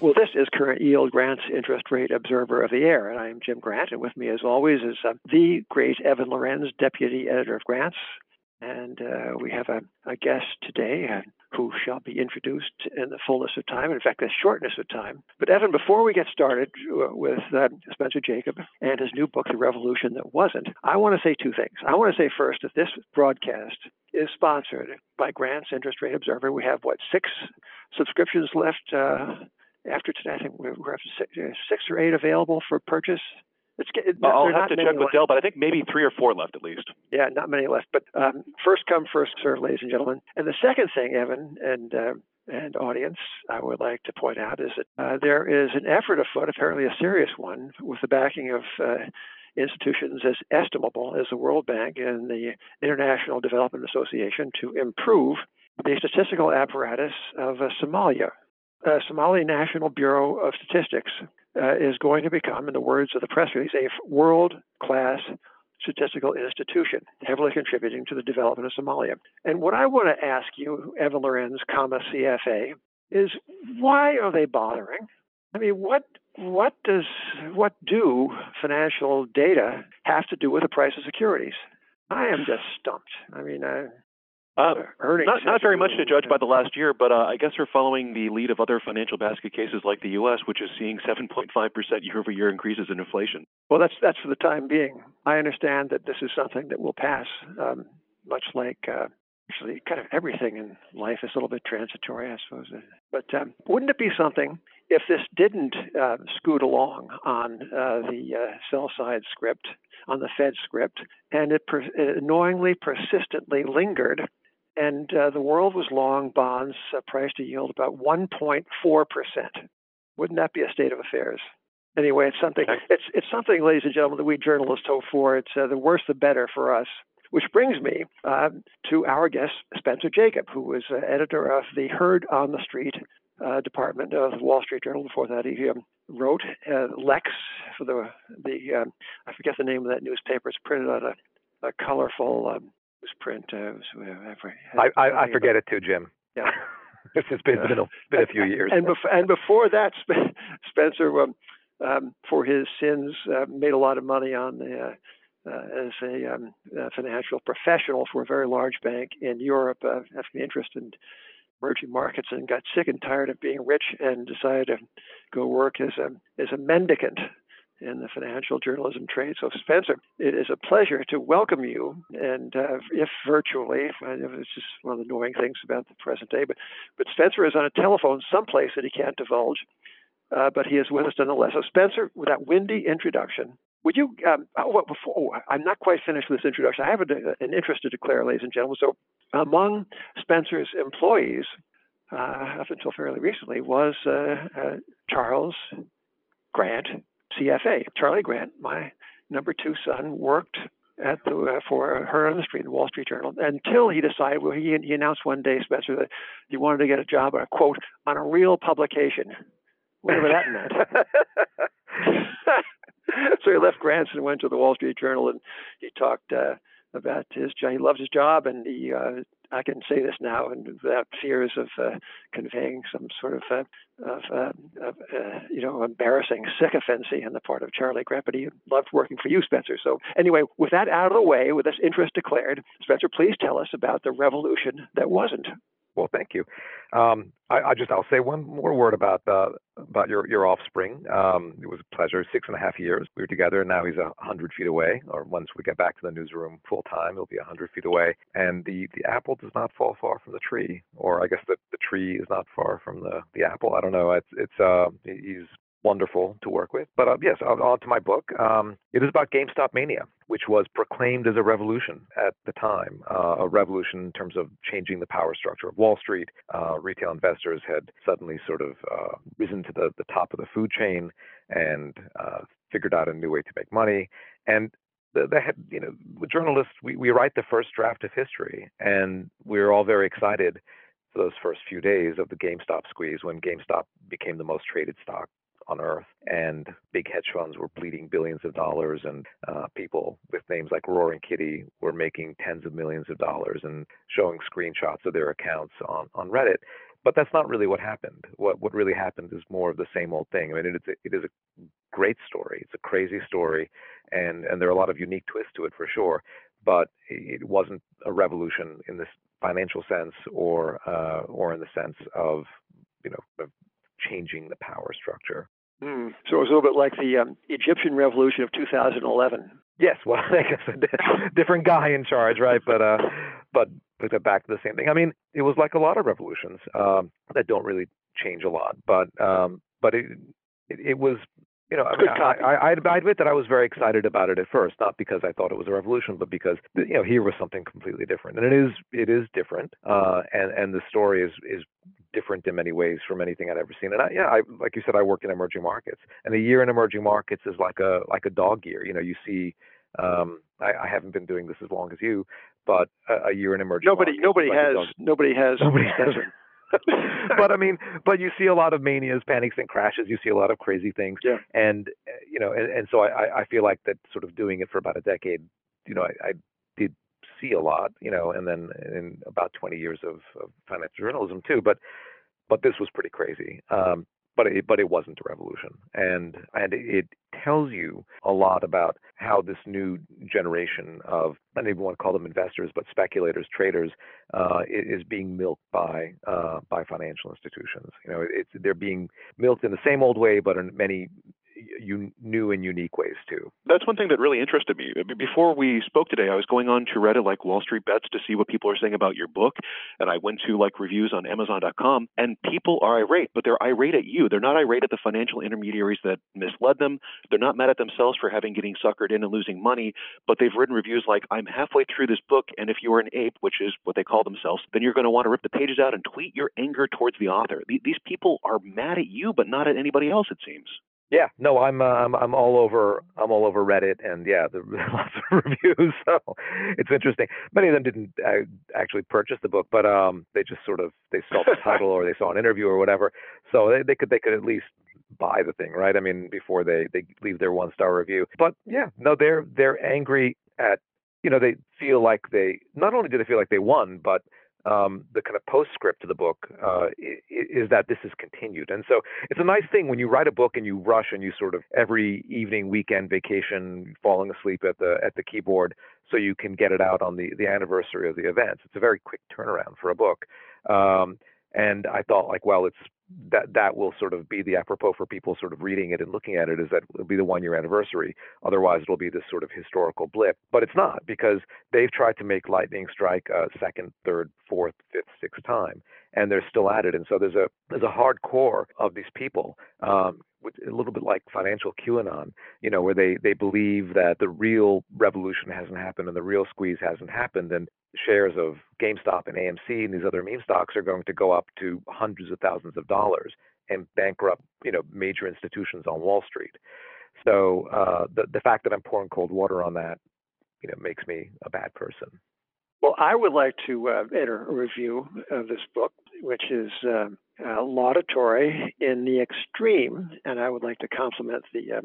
Well, this is Current Yield Grant's Interest Rate Observer of the Air, and I am Jim Grant, and with me, as always, is uh, the great Evan Lorenz, Deputy Editor of Grants. And uh, we have a, a guest today uh, who shall be introduced in the fullness of time, in fact, the shortness of time. But, Evan, before we get started uh, with uh, Spencer Jakab and his new book, The Revolution That Wasn't, I want to say two things. I want to say first that this broadcast is sponsored by Grant's Interest Rate Observer. We have, what, six subscriptions left uh, after today? I think we have six, six or eight available for purchase. It's, it, I'll have to check with. Dell, but I think maybe three or four left at least. Yeah, not many left. But um, first come, first serve, ladies and gentlemen. And the second thing, Evan and uh, and audience, I would like to point out is that uh, there is an effort afoot, apparently a serious one, with the backing of uh, institutions as estimable as the World Bank and the International Development Association to improve the statistical apparatus of uh, Somalia. Uh, Somali National Bureau of Statistics uh, is going to become, in the words of the press release, a world class statistical institution, heavily contributing to the development of Somalia. And what I want to ask you, Evan Lorenz, comma CFA, is why are they bothering? I mean, what what does what do financial data have to do with the price of securities? I am just stumped. I mean, uh, not, not very much to judge by the last year, but uh, I guess they're following the lead of other financial basket cases like the U.S., which is seeing 7.5% year-over-year increases in inflation. Well, that's that's for the time being. I understand that this is something that will pass, um, much like uh, actually kind of everything in life is a little bit transitory, I suppose. But um, wouldn't it be something if this didn't uh, scoot along on uh, the uh, sell side script, on the Fed script, and it per- annoyingly persistently lingered and uh, the world was long bonds uh, priced to yield about 1.4 percent. Wouldn't that be a state of affairs? Anyway, it's something. It's it's something, ladies and gentlemen, that we journalists hope for. It's uh, the worse the better for us. Which brings me uh, to our guest, Spencer Jakab, who was uh, editor of the Heard on the Street uh, department of the Wall Street Journal. Before that, he um, wrote Lex for the the um, I forget the name of that newspaper. It's printed on a, a colorful um, was print. Uh, was, I, I, I forget it too, Jim. Yeah. it's been, been, a, been a few years. And, bef- and before that, Spencer, um, um, for his sins, uh, made a lot of money on the, uh, uh, as a, um, a, financial professional for a very large bank in Europe, uh, having interest in emerging markets, and got sick and tired of being rich and decided to go work as a as a mendicant in the financial journalism trade. So, Spencer, it is a pleasure to welcome you, and uh, if virtually, it's just one of the annoying things about the present day. But, but Spencer is on a telephone someplace that he can't divulge, uh, but he is with us nonetheless. So, Spencer, with that windy introduction, would you? Um, oh, well, before oh, I'm not quite finished with this introduction. I have a, an interest to declare, ladies and gentlemen. So, among Spencer's employees, uh, up until fairly recently, was uh, uh, Charles Grant CFA. Charlie Grant, my number two son, worked at the uh, for Heard on the Street, the Wall Street Journal, until he decided. Well, he, he announced one day, Spencer, that he wanted to get a job on a quote on a real publication, whatever that meant. so he left Grants and went to the Wall Street Journal, and he talked uh, about his job. He loves his job, and he uh, I can say this now, and without fears of uh, conveying some sort of, uh, of, uh, of uh, you know, embarrassing sycophancy on the part of Charlie Grant, but he loved working for you, Spencer. So anyway, with that out of the way, with this interest declared, Spencer, please tell us about the revolution that wasn't. Well, thank you. Um, I, I, just I'll say one more word about uh, about your your offspring. Um, it was a pleasure. Six and a half years we were together. and Now he's a hundred feet away. Or once we get back to the newsroom full time, he'll be a hundred feet away. And the the apple does not fall far from the tree, or I guess the the tree is not far from the the apple. I don't know. It's it's uh he's wonderful to work with. But uh, yes, on, on, to my book. Um, it is about GameStop mania, which was proclaimed as a revolution at the time, uh, a revolution in terms of changing the power structure of Wall Street. Uh, retail investors had suddenly sort of uh, risen to the, the top of the food chain and uh, figured out a new way to make money. And the, the you know, journalists, we, we write the first draft of history, and we're all very excited for those first few days of the GameStop squeeze when GameStop became the most traded stock on earth, and big hedge funds were bleeding billions of dollars, and uh, people with names like Roaring Kitty were making tens of millions of dollars and showing screenshots of their accounts on, on Reddit. but that's not really what happened. What what really happened is more of the same old thing. I mean, it is a, it is a great story. It's a crazy story, and and there are a lot of unique twists to it for sure. But it wasn't a revolution in this financial sense, or uh, or in the sense of you know changing the power structure. Mm. So it was a little bit like the um, Egyptian revolution of 2011. Yes, well, I guess a different guy in charge, right? But uh, but but back to the same thing. I mean, it was like a lot of revolutions um, that don't really change a lot, but um, but it, it, it was you know, I, mean, I, I, I, admit that I was very excited about it at first, not because I thought it was a revolution, but because you know here was something completely different, and it is it is different, uh, and and the story is is different in many ways from anything I'd ever seen. And I, yeah, I, like you said, I work in emerging markets, and a year in emerging markets is like a like a dog year. You know, you see. Um, I, I haven't been doing this as long as you, but a, a year in emerging nobody markets nobody like has nobody has nobody has but I mean, but you see a lot of manias, panics, and crashes. You see a lot of crazy things. Yeah. And you know, and, and so I, I feel like that sort of doing it for about a decade, you know, I, I see a lot, you know, and then in about 20 years of, of financial journalism too. But but this was pretty crazy. Um, but it, but it wasn't a revolution, and and it tells you a lot about how this new generation of I don't even want to call them investors, but speculators, traders, uh, is being milked by uh, by financial institutions. You know, it's they're being milked in the same old way, but in many u- new and unique ways too. That's one thing that really interested me. Before we spoke today, I was going on to Reddit like Wall Street Bets to see what people are saying about your book, and I went to like reviews on Amazon.com, and people are irate, but they're irate at you. They're not irate at the financial intermediaries that misled them. They're not mad at themselves for having getting suckered in and losing money, but they've written reviews like, "I'm halfway through this book, and if you are an ape, which is what they call themselves, then you're going to want to rip the pages out and tweet your anger towards the author." These people are mad at you, but not at anybody else. It seems. Yeah, no, I'm uh, I'm I'm all over I'm all over Reddit, and yeah, the lots of reviews. So it's interesting. Many of them didn't uh, actually purchase the book, but um, they just sort of they saw the title or they saw an interview or whatever. So they, they could they could at least buy the thing, right? I mean, before they they leave their one star review. But yeah, no, they're they're angry at you know they feel like they not only do they feel like they won, but um, the kind of postscript to the book uh, is that this is continued. And so it's a nice thing when you write a book and you rush and you sort of every evening, weekend, vacation, falling asleep at the at the keyboard, so you can get it out on the the anniversary of the events. It's a very quick turnaround for a book. Um, and I thought like, well, it's that that will sort of be the apropos for people sort of reading it and looking at it is that it'll be the one year anniversary. Otherwise, it'll be this sort of historical blip. But it's not because they've tried to make lightning strike a second, third, fourth, fifth, sixth time, and they're still at it. And so there's a there's a hard core of these people. Um, a little bit like financial QAnon, you know, where they they believe that the real revolution hasn't happened and the real squeeze hasn't happened, and shares of GameStop and AMC and these other meme stocks are going to go up to hundreds of thousands of dollars and bankrupt, you know, major institutions on Wall Street. So uh, the the fact that I'm pouring cold water on that, you know, makes me a bad person. Well, I would like to uh, enter a review of this book, which is uh, uh, laudatory in the extreme, and I would like to compliment the uh,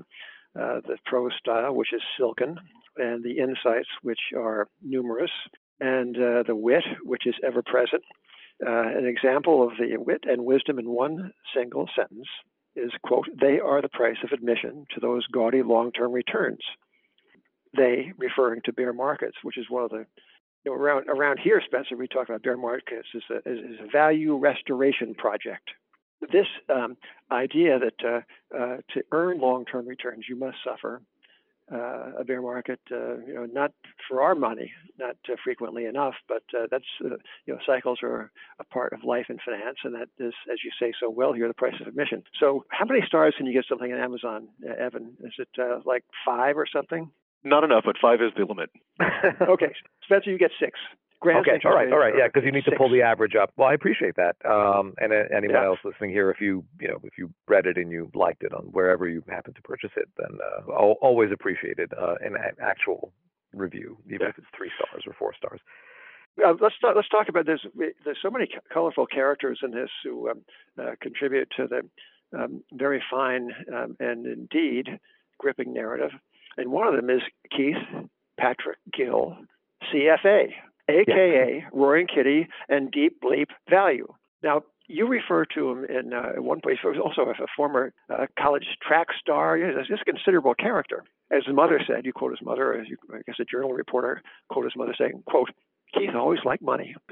uh, the prose style, which is silken, and the insights, which are numerous and uh, the wit, which is ever present. Uh, an example of the wit and wisdom in one single sentence is, quote, they are the price of admission to those gaudy long term returns. They, referring to bear markets, which is one of the, you know, around, around here, Spencer, we talk about bear markets as a, a value restoration project. This um, idea that uh, uh, to earn long term returns, you must suffer uh, a bear market, uh, you know, not for our money, not uh, frequently enough, but uh, that's, you know, cycles are a part of life and finance, and that is, as you say so well here, the price of admission. So, how many stars can you get something on Amazon, Evan? Is it like five or something? Not enough, but five is the limit. okay, Spencer, you get six. Grand okay, all right, all right, yeah, because you need six. to pull the average up. Well, I appreciate that. Um, and uh, anyone yeah. else listening here, if you you know if you read it and you liked it on wherever you happen to purchase it, then uh, I'll always appreciated uh, an actual review, even yeah. if it's three stars or four stars. Uh, let's talk, let's talk about this. There's so many colorful characters in this who um, uh, contribute to the um, very fine um, and indeed gripping narrative. And one of them is Keith Patrick Gill, CFA aka yeah. Roaring Kitty and Deep Bleep Value. Now, you refer to him in uh, one place. He was also a former uh, college track star. He's just a considerable character. As his mother said, you quote his mother, as you, I guess a journal reporter quote his mother saying, "quote Keith always liked money."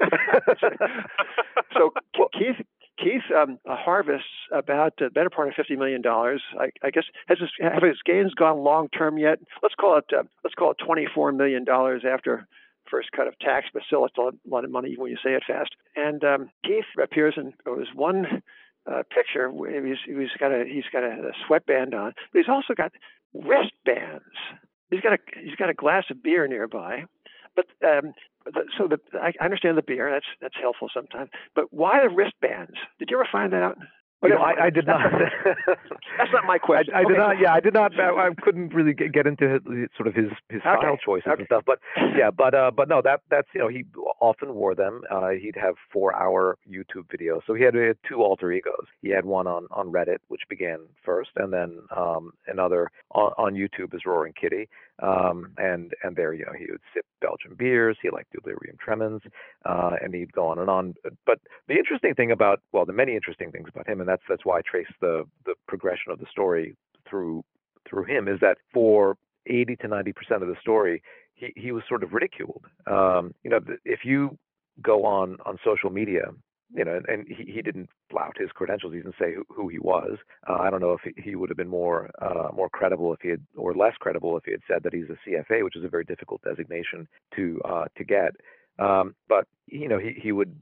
so Keith Keith um, harvests about the better part of fifty million dollars. I, I, guess has his, have his gains gone long term yet? Let's call it uh, let's call it twenty four million dollars after first cut of tax, but still it's a lot of money when you say it fast. And um, Keith appears in was one uh, picture. He's, he's got a he's got a, a sweatband on, but he's also got wristbands. He's got a he's got a glass of beer nearby, but um, so the, I understand the beer. That's that's helpful sometimes. But why the wristbands? Did you ever find that out? You know, I, I, did not. That's not my question. I, I okay. did not. Yeah, I did not. I, I couldn't really get, get into his, sort of his his okay. style choices okay. and stuff. But yeah, but uh, but no, that that's you know he often wore them. Uh, he'd have four hour YouTube videos. So he had, he had two alter egos. He had one on on Reddit, which began first, and then um, another on, on YouTube as Roaring Kitty. Um, and and there, you know, he would sip Belgian beers. He liked delirium tremens, uh, and he'd go on and on. But the interesting thing about, well, the many interesting things about him, and that's that's why I trace the the progression of the story through through him, is that for 80 to 90 percent of the story, he he was sort of ridiculed. Um, you know, if you go on on social media you know, and he, he didn't flout his credentials. He didn't say who, who he was. Uh, I don't know if he, he would have been more uh, more credible if he had, or less credible if he had said that he's a CFA, which is a very difficult designation to uh, to get. Um, but you know, he he would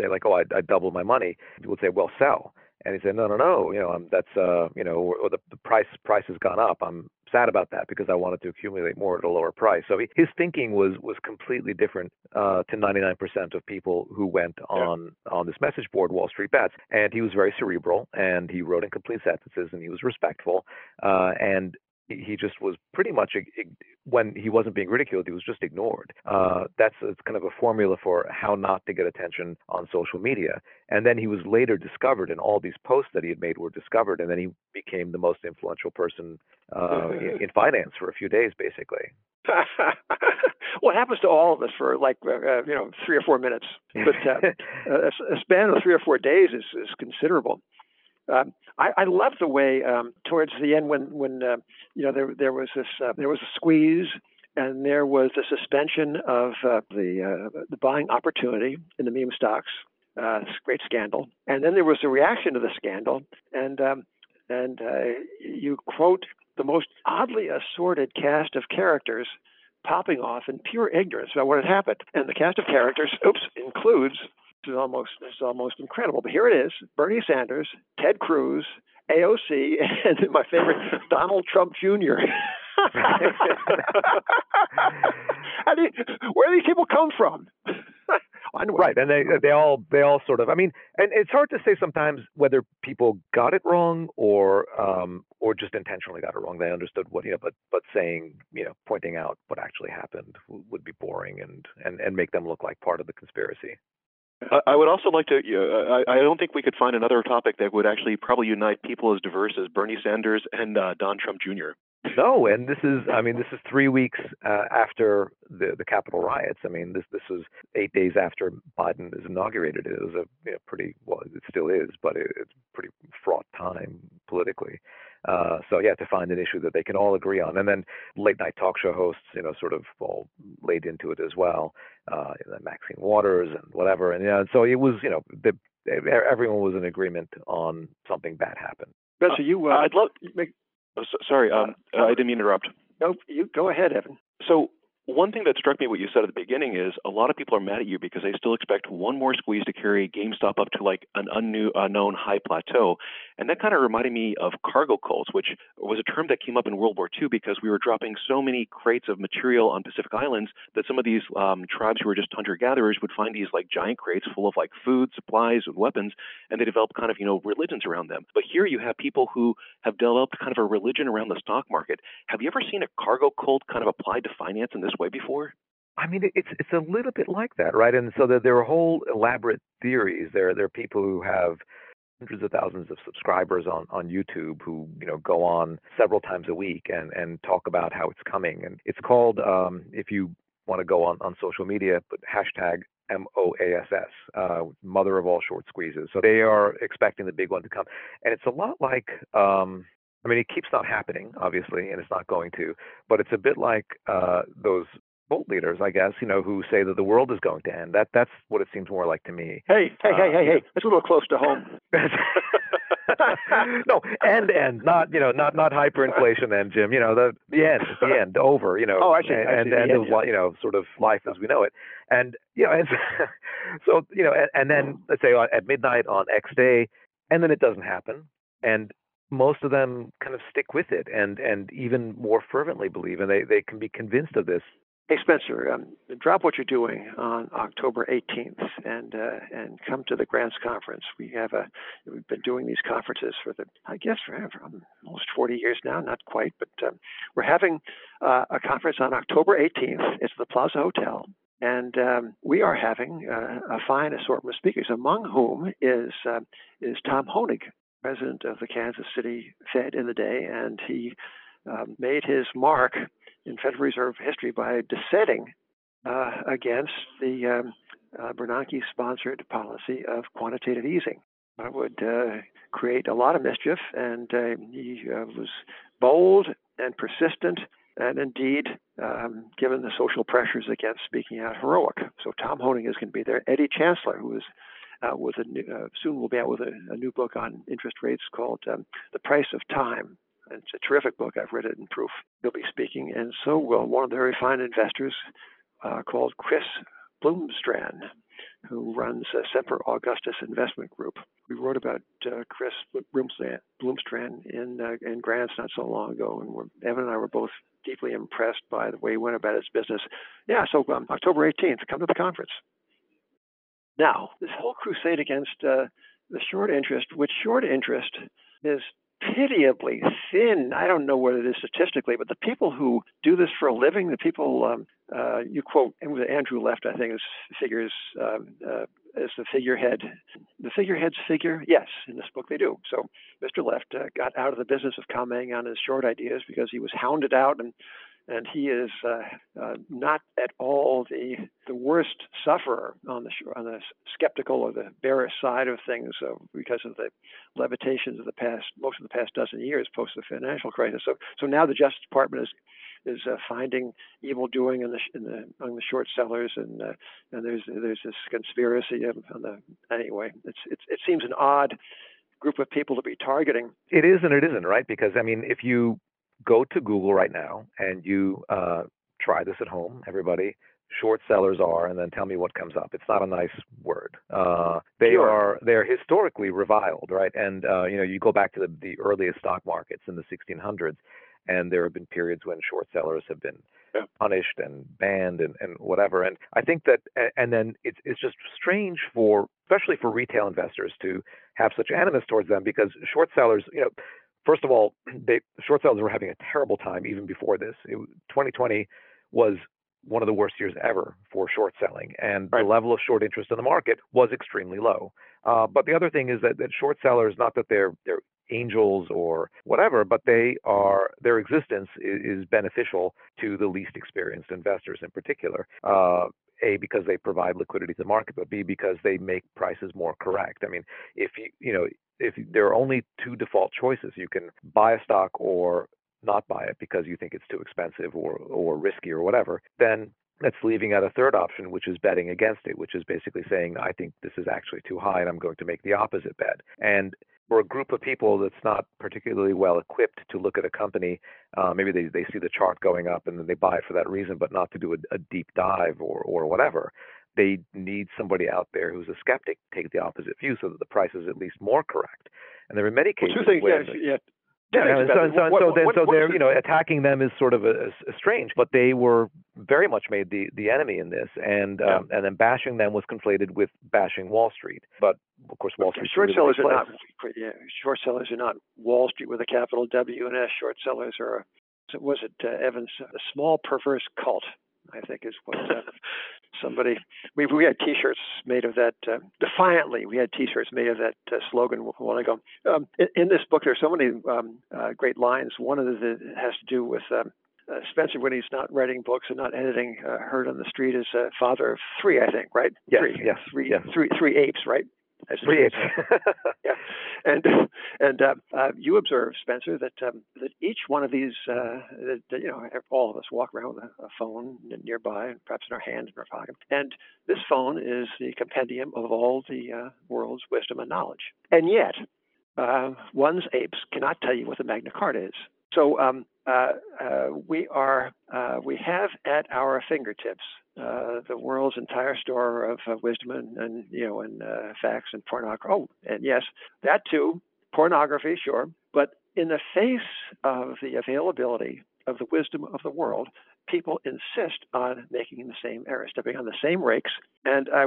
say like, oh, I, I doubled my money. He would say, well, sell. And he said, no, no, no, you know, I'm, that's, uh, you know, or, or the, the price price has gone up. I'm sad about that because I wanted to accumulate more at a lower price. So he, his thinking was was completely different uh, to 99% of people who went on yeah. on this message board, Wall Street Bets. And he was very cerebral, and he wrote in complete sentences, and he was respectful. Uh, and he just was pretty much when he wasn't being ridiculed, he was just ignored. Uh, that's kind of a formula for how not to get attention on social media. And then he was later discovered, and all these posts that he had made were discovered, and then he became the most influential person uh, in, in finance for a few days, basically. what happens to all of us for like uh, uh you know three or four minutes, but uh, a, a span of three or four days is, is considerable. Um, I, I love the way um, towards the end when when uh, you know there there was this uh, there was a squeeze and there was a suspension of uh, the uh, the buying opportunity in the meme stocks. Uh, great scandal, and then there was a reaction to the scandal, and um, and uh, you quote the most oddly assorted cast of characters popping off in pure ignorance about what had happened, and the cast of characters, oops, includes is almost is almost incredible. But here it is: Bernie Sanders, Ted Cruz, AOC, and my favorite, Donald Trump Jr. Where do these people come from? right, and they they all they all sort of. I mean, and it's hard to say sometimes whether people got it wrong or um, or just intentionally got it wrong. They understood what you know, but but saying you know pointing out what actually happened would be boring and and and make them look like part of the conspiracy. I would also like to. Uh, I, I don't think we could find another topic that would actually probably unite people as diverse as Bernie Sanders and uh, Don Trump Jr. No, and this is. I mean, this is three weeks uh, after the the Capitol riots. I mean, this this was eight days after Biden is inaugurated. It was a you know, pretty well, it still is, but it, it's pretty fraught time politically. Uh, so yeah, to find an issue that they can all agree on, and then late night talk show hosts, you know, sort of all laid into it as well. Uh, Maxine Waters and whatever, and yeah, so it was, you know, the, everyone was in agreement on something bad happened. Spencer, you, uh, I'd love. Make, oh, sorry, um, uh, I didn't mean to interrupt. No, you go ahead, Evan. So one thing that struck me what you said at the beginning is a lot of people are mad at you because they still expect one more squeeze to carry GameStop up to like an unknown, unknown high plateau. And that kind of reminded me of cargo cults, which was a term that came up in World War II because we were dropping so many crates of material on Pacific Islands that some of these um, tribes who were just hunter gatherers would find these like giant crates full of like food, supplies, and weapons, and they developed kind of you know religions around them. But here you have people who have developed kind of a religion around the stock market. Have you ever seen a cargo cult kind of applied to finance in this way before? I mean, it's it's a little bit like that, right? And so there, there are whole elaborate theories. There there are people who have hundreds of thousands of subscribers on on YouTube who you know go on several times a week and and talk about how it's coming. And it's called um, if you want to go on on social media, but hashtag M O A S S, uh, mother of all short squeezes. So they are expecting the big one to come, and it's a lot like. Um, I mean, it keeps not happening, obviously, and it's not going to. But it's a bit like uh, those bolt leaders, I guess, you know, who say that the world is going to end. That that's what it seems more like to me. Hey, hey, uh, hey, hey, hey! That's a little close to home. no, end, end, not you know, not not hyperinflation end, Jim. You know, the the end, the end, over. You know, oh, I see, and, I see, and end end, of yeah. you know, sort of life as we know it. And you know, and so you know, and, and then let's say at midnight on X day, and then it doesn't happen, and most of them kind of stick with it and and even more fervently believe and they they can be convinced of this Hey Spencer, um, drop what you're doing on October 18th and uh, and come to the Grants Conference. We have a we've been doing these conferences for the I guess for, almost 40 years now, not quite, but um, we're having uh, a conference on October 18th. It's the Plaza Hotel, and um, we are having uh, a fine assortment of speakers, among whom is uh, is Tom Hoenig, president of the Kansas City Fed in the day, and he um, made his mark in Federal Reserve history by dissenting uh, against the um, uh, Bernanke sponsored policy of quantitative easing. That would uh, create a lot of mischief, and uh, he uh, was bold and persistent, and indeed, um, given the social pressures against speaking out, heroic. So Tom Hoenig is going to be there. Eddie Chancellor, who is uh, with a new, uh, soon will be out with a, a, new book on interest rates called um, "The Price of Time." It's a terrific book. I've read it in proof. He'll be speaking, and so will one of the very fine investors uh, called Chris Bloomstran, who runs uh, Semper Augustus Investment Group. We wrote about uh, Chris Bloomstran in uh, in Grants not so long ago, and Evan and I were both deeply impressed by the way he went about his business. Yeah, so um, October 18th, come to the conference. Now, this whole crusade against uh, the short interest, which short interest is pitiably thin. I don't know what it is statistically, but the people who do this for a living, the people um, uh, you quote Andrew Left, I think, is figures um, uh, as the figurehead. The figurehead's figure, yes, in this book they do. So Mr. Left uh, got out of the business of commenting on his short ideas because he was hounded out and and he is uh, uh, not at all the the worst sufferer on the on the skeptical or the bearish side of things uh, because of the levitations of the past most of the past dozen years post the financial crisis. So so now the Justice Department is is uh, finding evil doing in the in the among the short sellers and uh, and there's there's this conspiracy on the anyway it's, it's it seems an odd group of people to be targeting. It is and it isn't, right? Because I mean, if you go to Google right now and you uh, try this at home, everybody. Short sellers are, and then tell me what comes up. It's not a nice word. Uh, they sure. are they're historically reviled, right? And uh, you know, you go back to the, the earliest stock markets in the 1600s, and there have been periods when short sellers have been yeah. punished and banned and, and whatever. And I think that, and then it's it's just strange for, especially for retail investors, to have such animus towards them because short sellers, you know, first of all, they, short sellers were having a terrible time even before this. It, 2020 was one of the worst years ever for short selling, and right. the level of short interest in the market was extremely low. Uh, but the other thing is that, that short sellers, not that they're they're angels or whatever, but they are their existence is, is beneficial to the least experienced investors in particular. Uh, a because they provide liquidity to the market, but B because they make prices more correct. I mean, if you you know if there are only two default choices, you can buy a stock or not buy it because you think it's too expensive or or risky or whatever, then that's leaving out a third option, which is betting against it, which is basically saying, I think this is actually too high and I'm going to make the opposite bet. And for a group of people that's not particularly well equipped to look at a company, uh, maybe they, they see the chart going up and then they buy it for that reason, but not to do a, a deep dive or, or whatever they need somebody out there who's a skeptic to take the opposite view so that the price is at least more correct. And there are many cases well, two things, where yes, yeah. Yeah, and so, so, what, so what, so what they're, you know, attacking them is sort of a, a strange, but they were very much made the, the enemy in this, and yeah. um, and then bashing them was conflated with bashing Wall Street. But of course, Wall Street. Short sellers really are not. Yeah, short sellers are not Wall Street with a capital W and S. Short sellers are. Was it uh, Evans? A small perverse cult. I think is what uh, somebody we we had T-shirts made of that uh, defiantly. We had T-shirts made of that uh, slogan a while ago. Um, in, in, this book, there's so many um, uh, great lines. One of the has to do with um, uh, Spencer, when he's not writing books and not editing, uh, heard on the street is a father of three, I think, right? Yes, three, yes, three, yes. three, three apes, right? As three apes. yeah, and and uh, uh, you observe, Spencer, that um, that each one of these, uh, that, that, you know, all of us walk around with a, a phone nearby, and perhaps in our hand, in our pocket, and this phone is the compendium of all the uh, world's wisdom and knowledge, and yet uh, one's apes cannot tell you what the Magna Carta is. So um, uh, uh, we are uh, we have at our fingertips uh, the world's entire store of uh, wisdom and, and, you know and facts and pornography. Oh, and yes, that too, pornography, sure. But in the face of the availability of the wisdom of the world, people insist on making the same error, stepping on the same rakes. And I,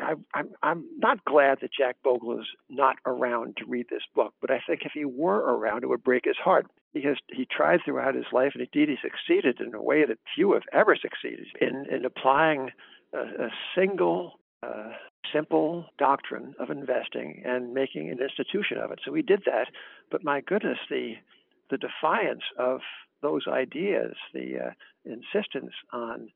I, I'm, I'm not glad that Jack Bogle is not around to read this book, but I think if he were around, it would break his heart because he tried throughout his life, and indeed he succeeded in a way that few have ever succeeded in, in applying a, a single uh, simple doctrine of investing and making an institution of it. So he did that, but my goodness, the the defiance of those ideas, the uh, insistence on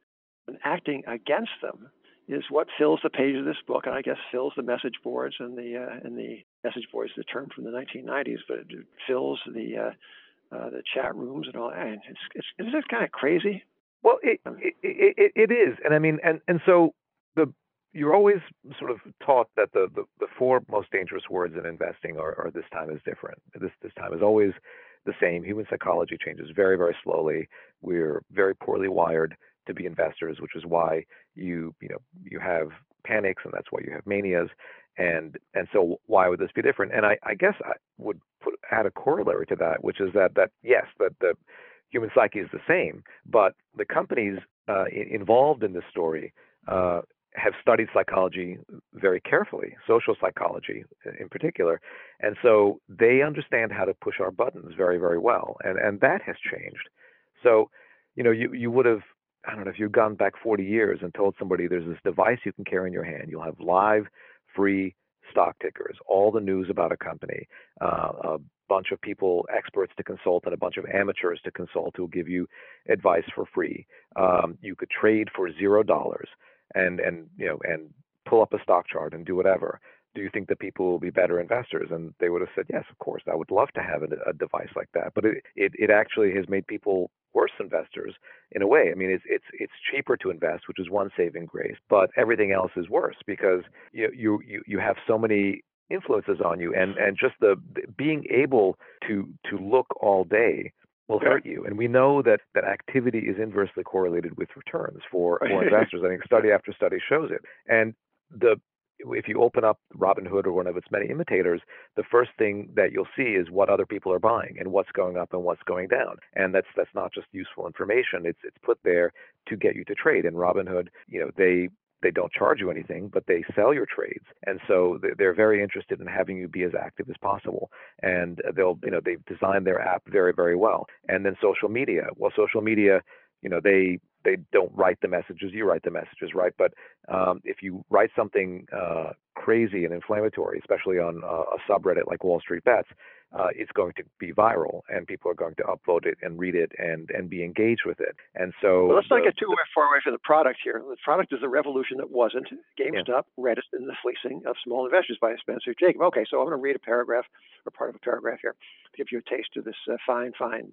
acting against them, is what fills the page of this book, and I guess fills the message boards and the uh, and the message boards, the term from the 1990s, but it fills the uh, the chat rooms and all that. And it's, it's isn't it kind of crazy? Well, it, it it it is, and I mean, and and so the you're always sort of taught that the, the, the four most dangerous words in investing are, are, this time is different. This this time is always the same. Human psychology changes very, very slowly. We're very poorly wired to be investors, which is why you you know you have panics and that's why you have manias. And and so why would this be different? And I, I guess I would put add a corollary to that, which is that that yes, that the human psyche is the same, but the companies uh, involved in this story uh, have studied psychology very carefully, social psychology in particular, and so they understand how to push our buttons very, very well, and and that has changed. So, you know, you you would have I don't know if you've gone back 40 years and told somebody there's this device you can carry in your hand. You'll have live, free stock tickers, all the news about a company, uh, a bunch of people, experts to consult, and a bunch of amateurs to consult who will give you advice for free. Um, you could trade for zero dollars and and you know and pull up a stock chart and do whatever. Do you think that people will be better investors? And they would have said yes of course i would love to have a, a device like that. But it, it it actually has made people worse investors in a way i mean it's it's it's cheaper to invest which is one saving grace but everything else is worse because you you you, you have so many influences on you and and just the, being able to to look all day will hurt you. And we know that that activity is inversely correlated with returns for, for investors. I think study after study shows it. And the if you open up Robinhood or one of its many imitators, the first thing that you'll see is what other people are buying and what's going up and what's going down. And that's that's not just useful information. It's it's put there to get you to trade. And Robinhood, you know, they they don't charge you anything, but they sell your trades, and so they're very interested in having you be as active as possible. And they'll, you know, they've designed their app very, very well. And then social media. Well, social media, you know, they they don't write the messages. You write the messages, right? But um, if you write something uh, crazy and inflammatory, especially on uh, a subreddit like Wall Street Bets, uh, it's going to be viral and people are going to upload it and read it and, and be engaged with it. And so well, let's the, not get too far away from the product here. The product is a revolution that wasn't GameStop, yeah. Reddit, and the fleecing of small investors by Spencer Jakab. Okay, so I'm going to read a paragraph or part of a paragraph here to give you a taste of this uh, fine, fine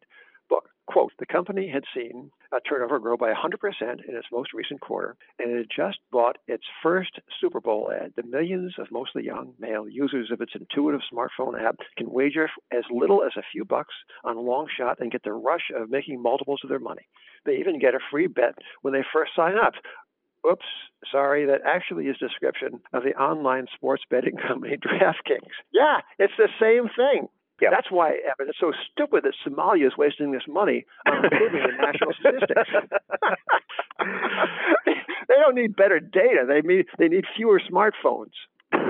book. Quote, the company had seen a turnover grow by 100% in its most recent quarter, and it had just bought its first Super Bowl ad. The millions of mostly young male users of its intuitive smartphone app can wager as little as a few bucks on a long shot and get the rush of making multiples of their money. They even get a free bet when they first sign up. Oops, sorry, that actually is description of the online sports betting company DraftKings. Yeah, it's the same thing. Yeah. That's why Evan, it's so stupid that Somalia is wasting this money on improving the national statistics. they don't need better data. They need they need fewer smartphones.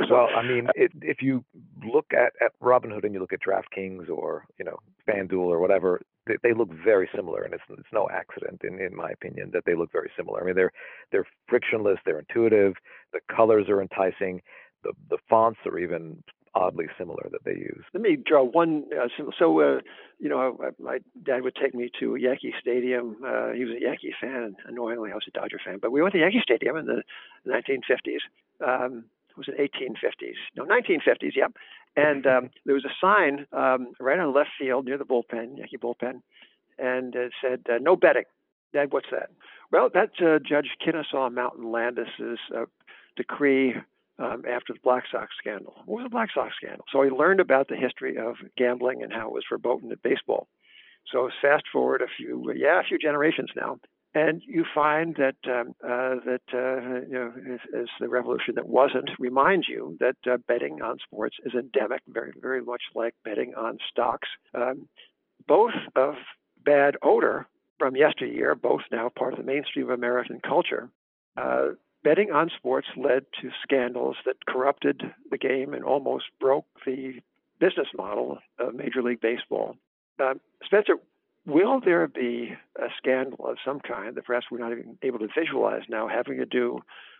Well, I mean, it, if you look at, at Robinhood and you look at DraftKings or you know FanDuel or whatever, they, they look very similar, and it's it's no accident, in in my opinion, that they look very similar. I mean, they're they're frictionless, they're intuitive, the colors are enticing, the the fonts are even oddly similar that they use. Let me draw one. Uh, so, uh, you know, my dad would take me to Yankee Stadium. Uh, he was a Yankee fan. Annoyingly, I was a Dodger fan. But we went to Yankee Stadium in the 1950s. Um, was it 1850s? No, 1950s. Yep. And um, there was a sign um, right on the left field near the bullpen, Yankee bullpen, and it said uh, "No betting." Dad, what's that? Well, that's uh, Judge Kennesaw Mountain Landis's uh, decree um, after the Black Sox scandal. What was the Black Sox scandal? So he learned about the history of gambling and how it was verboten at baseball. So fast forward a few, yeah, a few generations now, and you find that um, uh, that uh, you know, as, as, the revolution that wasn't reminds you that uh, betting on sports is endemic, very very much like betting on stocks. Um, both of bad odor from yesteryear, both now part of the mainstream of American culture. Betting on sports led to scandals that corrupted the game and almost broke the business model of Major League Baseball. Uh, Spencer, will there be a scandal of some kind that perhaps we're not even able to visualize now having to do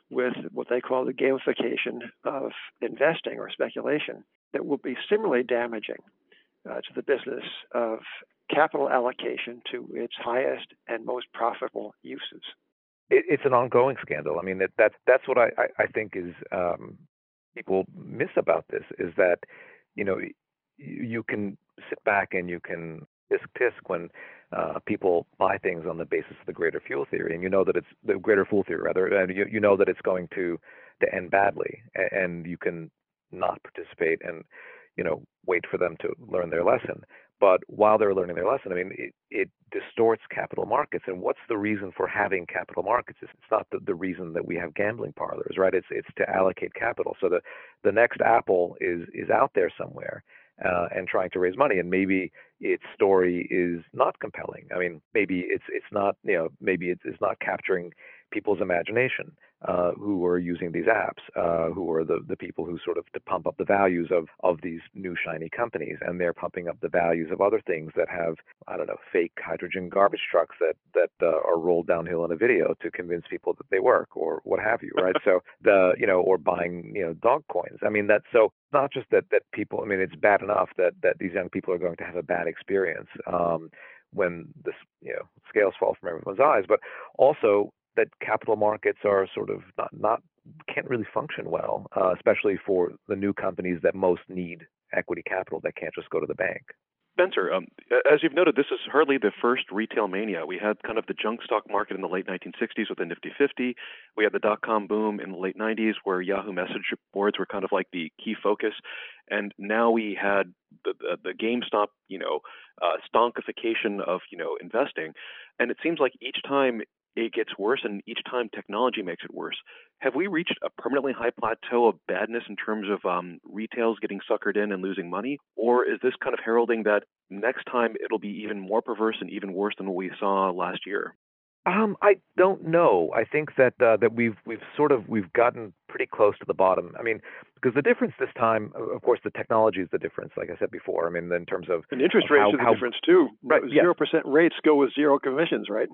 with what they call the gamification of investing or speculation that will be similarly damaging uh, to the business of capital allocation to its highest and most profitable uses? It, it's an ongoing scandal. I mean, that, that's that's what I, I, I think is um, people miss about this is that you know you, can sit back and you can tisk tisk when uh, people buy things on the basis of the greater fool theory, and you know that it's the greater fool theory rather, and you, you know that it's going to to end badly, and, and you can not participate and you know wait for them to learn their lesson. But while they're learning their lesson, I mean, it, it distorts capital markets. And what's the reason for having capital markets? It's not the, the reason that we have gambling parlors, right? It's it's to allocate capital. So the the next Apple is is out there somewhere. Uh, and trying to raise money, and maybe its story is not compelling. I mean, maybe it's it's not you know maybe it's, it's not capturing people's imagination uh, who are using these apps, uh, who are the, the people who sort of to pump up the values of, of these new shiny companies, and they're pumping up the values of other things that have I don't know fake hydrogen garbage trucks that that uh, are rolled downhill in a video to convince people that they work or what have you, right? so the you know or buying you know dog coins. I mean that's so not just that that people. I mean it's bad enough that that these young people are going to have a bad experience. Um, when the you know scales fall from everyone's eyes, but also that capital markets are sort of not, not can't really function well, uh, especially for the new companies that most need equity capital that can't just go to the bank. Spencer, um, as you've noted, this is hardly the first retail mania. We had kind of the junk stock market in the late 1960s with the Nifty 50. We had the dot com boom in the late 90s where Yahoo message boards were kind of like the key focus. And now we had the, the, the GameStop, you know, uh, stonkification of, you know, investing. And it seems like each time it gets worse, and each time technology makes it worse. Have we reached a permanently high plateau of badness in terms of um, retails getting suckered in and losing money, or is this kind of heralding that next time it'll be even more perverse and even worse than what we saw last year? Um, I don't know. I think that uh, that we've we've sort of we've gotten pretty close to the bottom. I mean, because the difference this time, of course, the technology is the difference. Like I said before, I mean, in terms of and interest rates how, are the how, difference too. Right, zero percent rates go with zero commissions, right?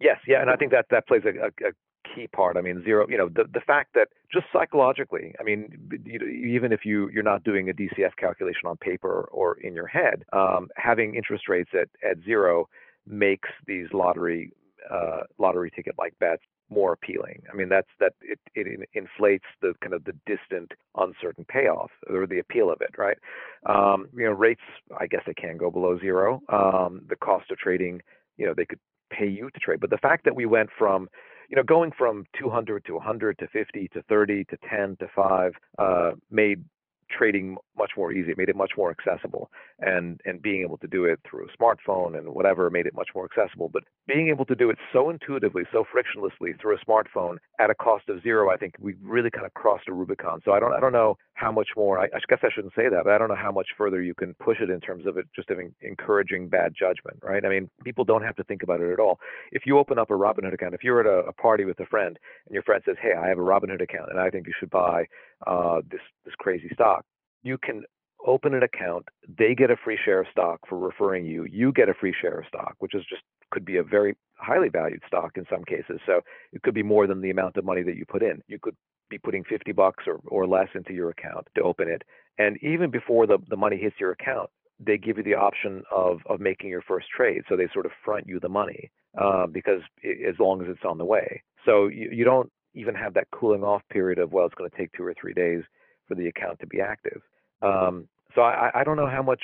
Yes, yeah, and I think that that plays a, a, a key part. I mean, zero. You know, the the fact that just psychologically, I mean, you, even if you you're not doing a DCF calculation on paper or in your head, um, having interest rates at at zero makes these lottery uh, lottery ticket like bets more appealing. I mean, that's that it, it inflates the kind of the distant, uncertain payoff or the appeal of it, right? Um, you know, rates, I guess they can go below zero. Um, the cost of trading, you know, they could pay you to trade. But the fact that we went from, you know, going from 200 to 100 to 50 to 30 to 10 to 5 uh, made trading much more easy. It made it much more accessible, and and being able to do it through a smartphone and whatever made it much more accessible. But being able to do it so intuitively, so frictionlessly through a smartphone at a cost of zero, I think we really kind of crossed a Rubicon. So I don't I don't know how much more. I, I guess I shouldn't say that, but I don't know how much further you can push it in terms of it just encouraging bad judgment, right? I mean, people don't have to think about it at all. If you open up a Robinhood account, if you're at a, a party with a friend and your friend says, "Hey, I have a Robinhood account and I think you should buy uh, this this crazy stock," you can open an account. They get a free share of stock for referring you. You get a free share of stock, which is just could be a very highly valued stock in some cases. So it could be more than the amount of money that you put in. You could be putting 50 bucks or, or less into your account to open it And even before the, the money hits your account, they give you the option of, of making your first trade. So they sort of front you the money uh, because it, as long as it's on the way. So you, you don't even have that cooling off period of, well, it's going to take two or three days for the account to be active. Um, so I, I don't know how much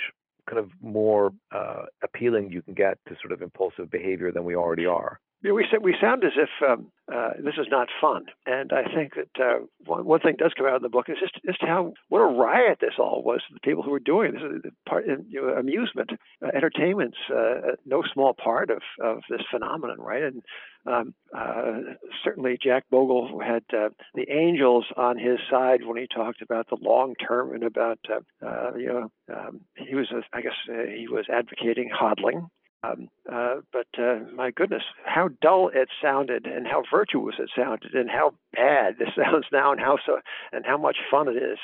kind of more uh, appealing you can get to sort of impulsive behavior than we already are. We we sound as if um, uh, this is not fun, and I think that uh, one, one thing does come out of the book is just just how what a riot this all was. The people who were doing this, uh, part you know, amusement, uh, entertainment's uh, no small part of of this phenomenon, right? And um, uh, certainly Jack Bogle had uh, the angels on his side when he talked about the long term and about uh, uh, you know um, he was I guess uh, he was advocating hodling um, uh, but uh, my goodness, how dull it sounded, and how virtuous it sounded, and how bad this sounds now, and how so, and how much fun it is.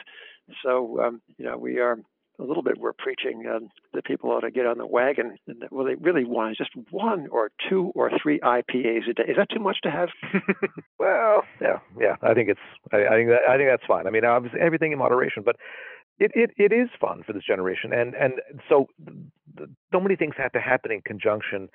So um, you know, we are a little bit. We're preaching uh, that people ought to get on the wagon, and that, well, they really want is just one or two or three IPAs a day. Is that too much to have? well, yeah, yeah. I think it's. I, I think that. I think that's fine. I mean, obviously everything in moderation, but it, it, it is fun for this generation, and and so so many things have to happen in conjunction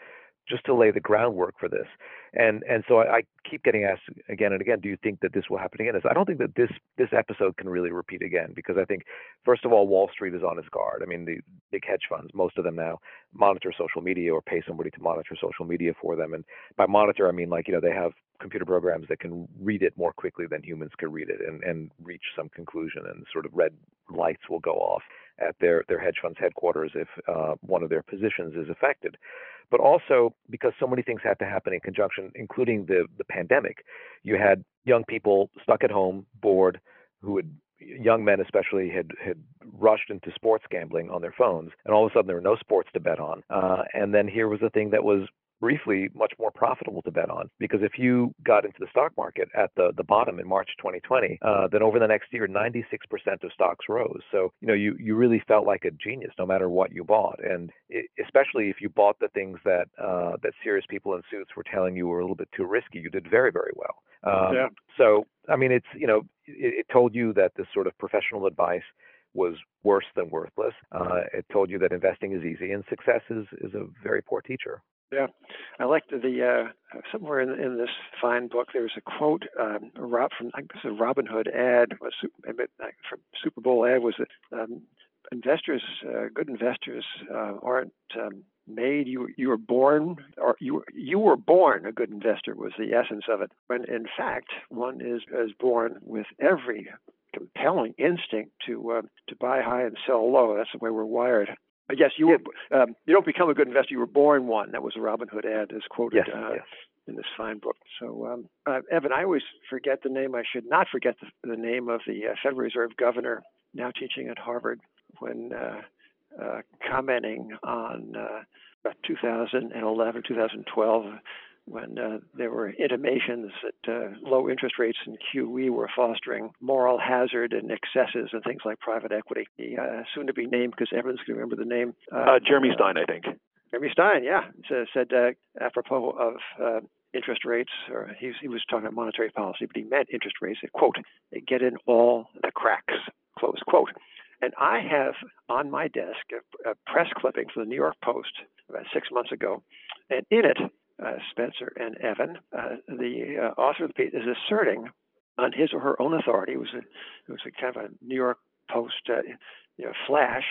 just to lay the groundwork for this. And and so I, I, keep getting asked again and again, do you think that this will happen again? I don't think that this this episode can really repeat again because I think first of all, Wall Street is on its guard. I mean, the big hedge funds, most of them now monitor social media or pay somebody to monitor social media for them. And by monitor, I mean like you know they have computer programs that can read it more quickly than humans can read it and, and reach some conclusion and sort of red lights will go off at their, their hedge funds headquarters if uh, one of their positions is affected. But also because so many things had to happen in conjunction, including the, the pandemic. You had young people stuck at home, bored, who had young men especially had had rushed into sports gambling on their phones, and all of a sudden there were no sports to bet on. Uh, and then here was a thing that was briefly much more profitable to bet on because if you got into the stock market at the, the bottom in March 2020, uh, then over the next year, 96% of stocks rose. So, you know, you, you really felt like a genius no matter what you bought. And it, especially if you bought the things that, uh, that serious people in suits were telling you were a little bit too risky, you did very, very well. Um, yeah. So, I mean, it's, you know, it, it told you that this sort of professional advice was worse than worthless. Uh, it told you that investing is easy and success is, is a very poor teacher. Yeah, I liked the uh, somewhere in, in this fine book. There was a quote um, from I guess a Robinhood ad, a super, from Super Bowl ad was that um, investors, uh, good investors, uh, aren't um, made. You you were born, or you you were born a good investor was the essence of it. When in fact, one is is born with every compelling instinct to uh, to buy high and sell low. That's the way we're wired. Yes, you were. Um, you don't become a good investor. You were born one. That was a Robinhood ad, as quoted yes, uh, yes. in this fine book. So, um, uh, Evan, I always forget the name. I should not forget the, the name of the uh, Federal Reserve governor now teaching at Harvard when uh, uh, commenting on 2011, 2012 when uh, there were intimations that uh, low interest rates and QE were fostering moral hazard and excesses and things like private equity. He, uh, soon to be named because everyone's going to remember the name. Uh, uh, Jeremy Stein, I think. Jeremy Stein, yeah, so, said uh, apropos of interest rates, or he, he was talking about monetary policy, but he meant interest rates. That, quote, they get in all the cracks, close quote. And I have on my desk a, a press clipping from the New York Post about six months ago, and in it Spencer and Evan, uh, the uh, author of the piece, is asserting on his or her own authority. It was a, it was a kind of a New York Post uh, you know, flash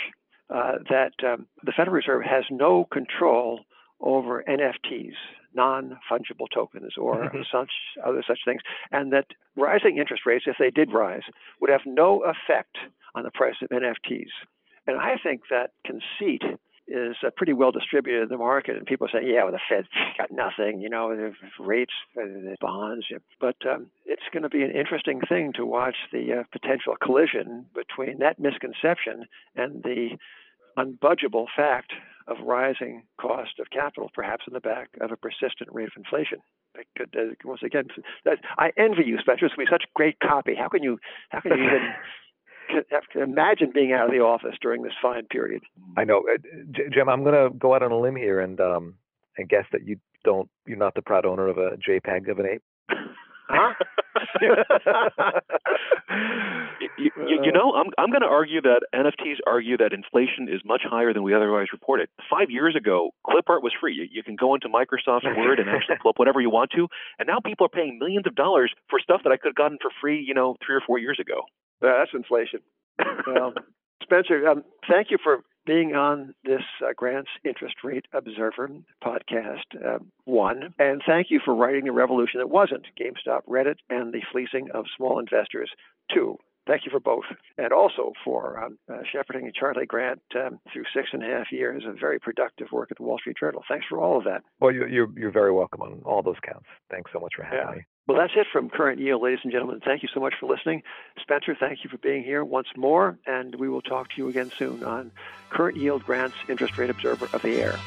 uh, that um, the Federal Reserve has no control over NFTs, non-fungible tokens, or mm-hmm. such other such things, and that rising interest rates, if they did rise, would have no effect on the price of NFTs. And I think that conceit is uh, pretty well distributed in the market, and people say, "Yeah, well, the Fed's got nothing, you know, the rates, the bonds." But um, it's going to be an interesting thing to watch the uh, potential collision between that misconception and the unbudgeable fact of rising cost of capital, perhaps in the back of a persistent rate of inflation. That could, uh, once again, I envy you, Spencer. It's going to be such great copy. How can you, how can you even have to imagine being out of the office during this fine period. I know, uh, Jim. I'm going to go out on a limb here and um, and guess that you don't. You're not the proud owner of a JPEG of an ape. Huh? you, you, you know, I'm I'm going to argue that NFTs argue that inflation is much higher than we otherwise reported. Five years ago, clip art was free. You, you can go into Microsoft Word and actually pull up whatever you want to, and now people are paying millions of dollars for stuff that I could have gotten for free, you know, three or four years ago. Yeah, that's inflation. well, Spencer, um, thank you for being on this uh, Grant's Interest Rate Observer podcast, uh, one. And thank you for writing the revolution that wasn't GameStop, Reddit, and the fleecing of small investors, two. Thank you for both, and also for um, uh, shepherding Charlie Grant um, through six and a half years of very productive work at the Wall Street Journal. Thanks for all of that. Well, you, you're, you're very welcome on all those counts. Thanks so much for having Yeah. me. Well, that's it from Current Yield, ladies and gentlemen. Thank you so much for listening. Spencer, thank you for being here once more, and we will talk to you again soon on Current Yield Grant's Interest Rate Observer of the Air.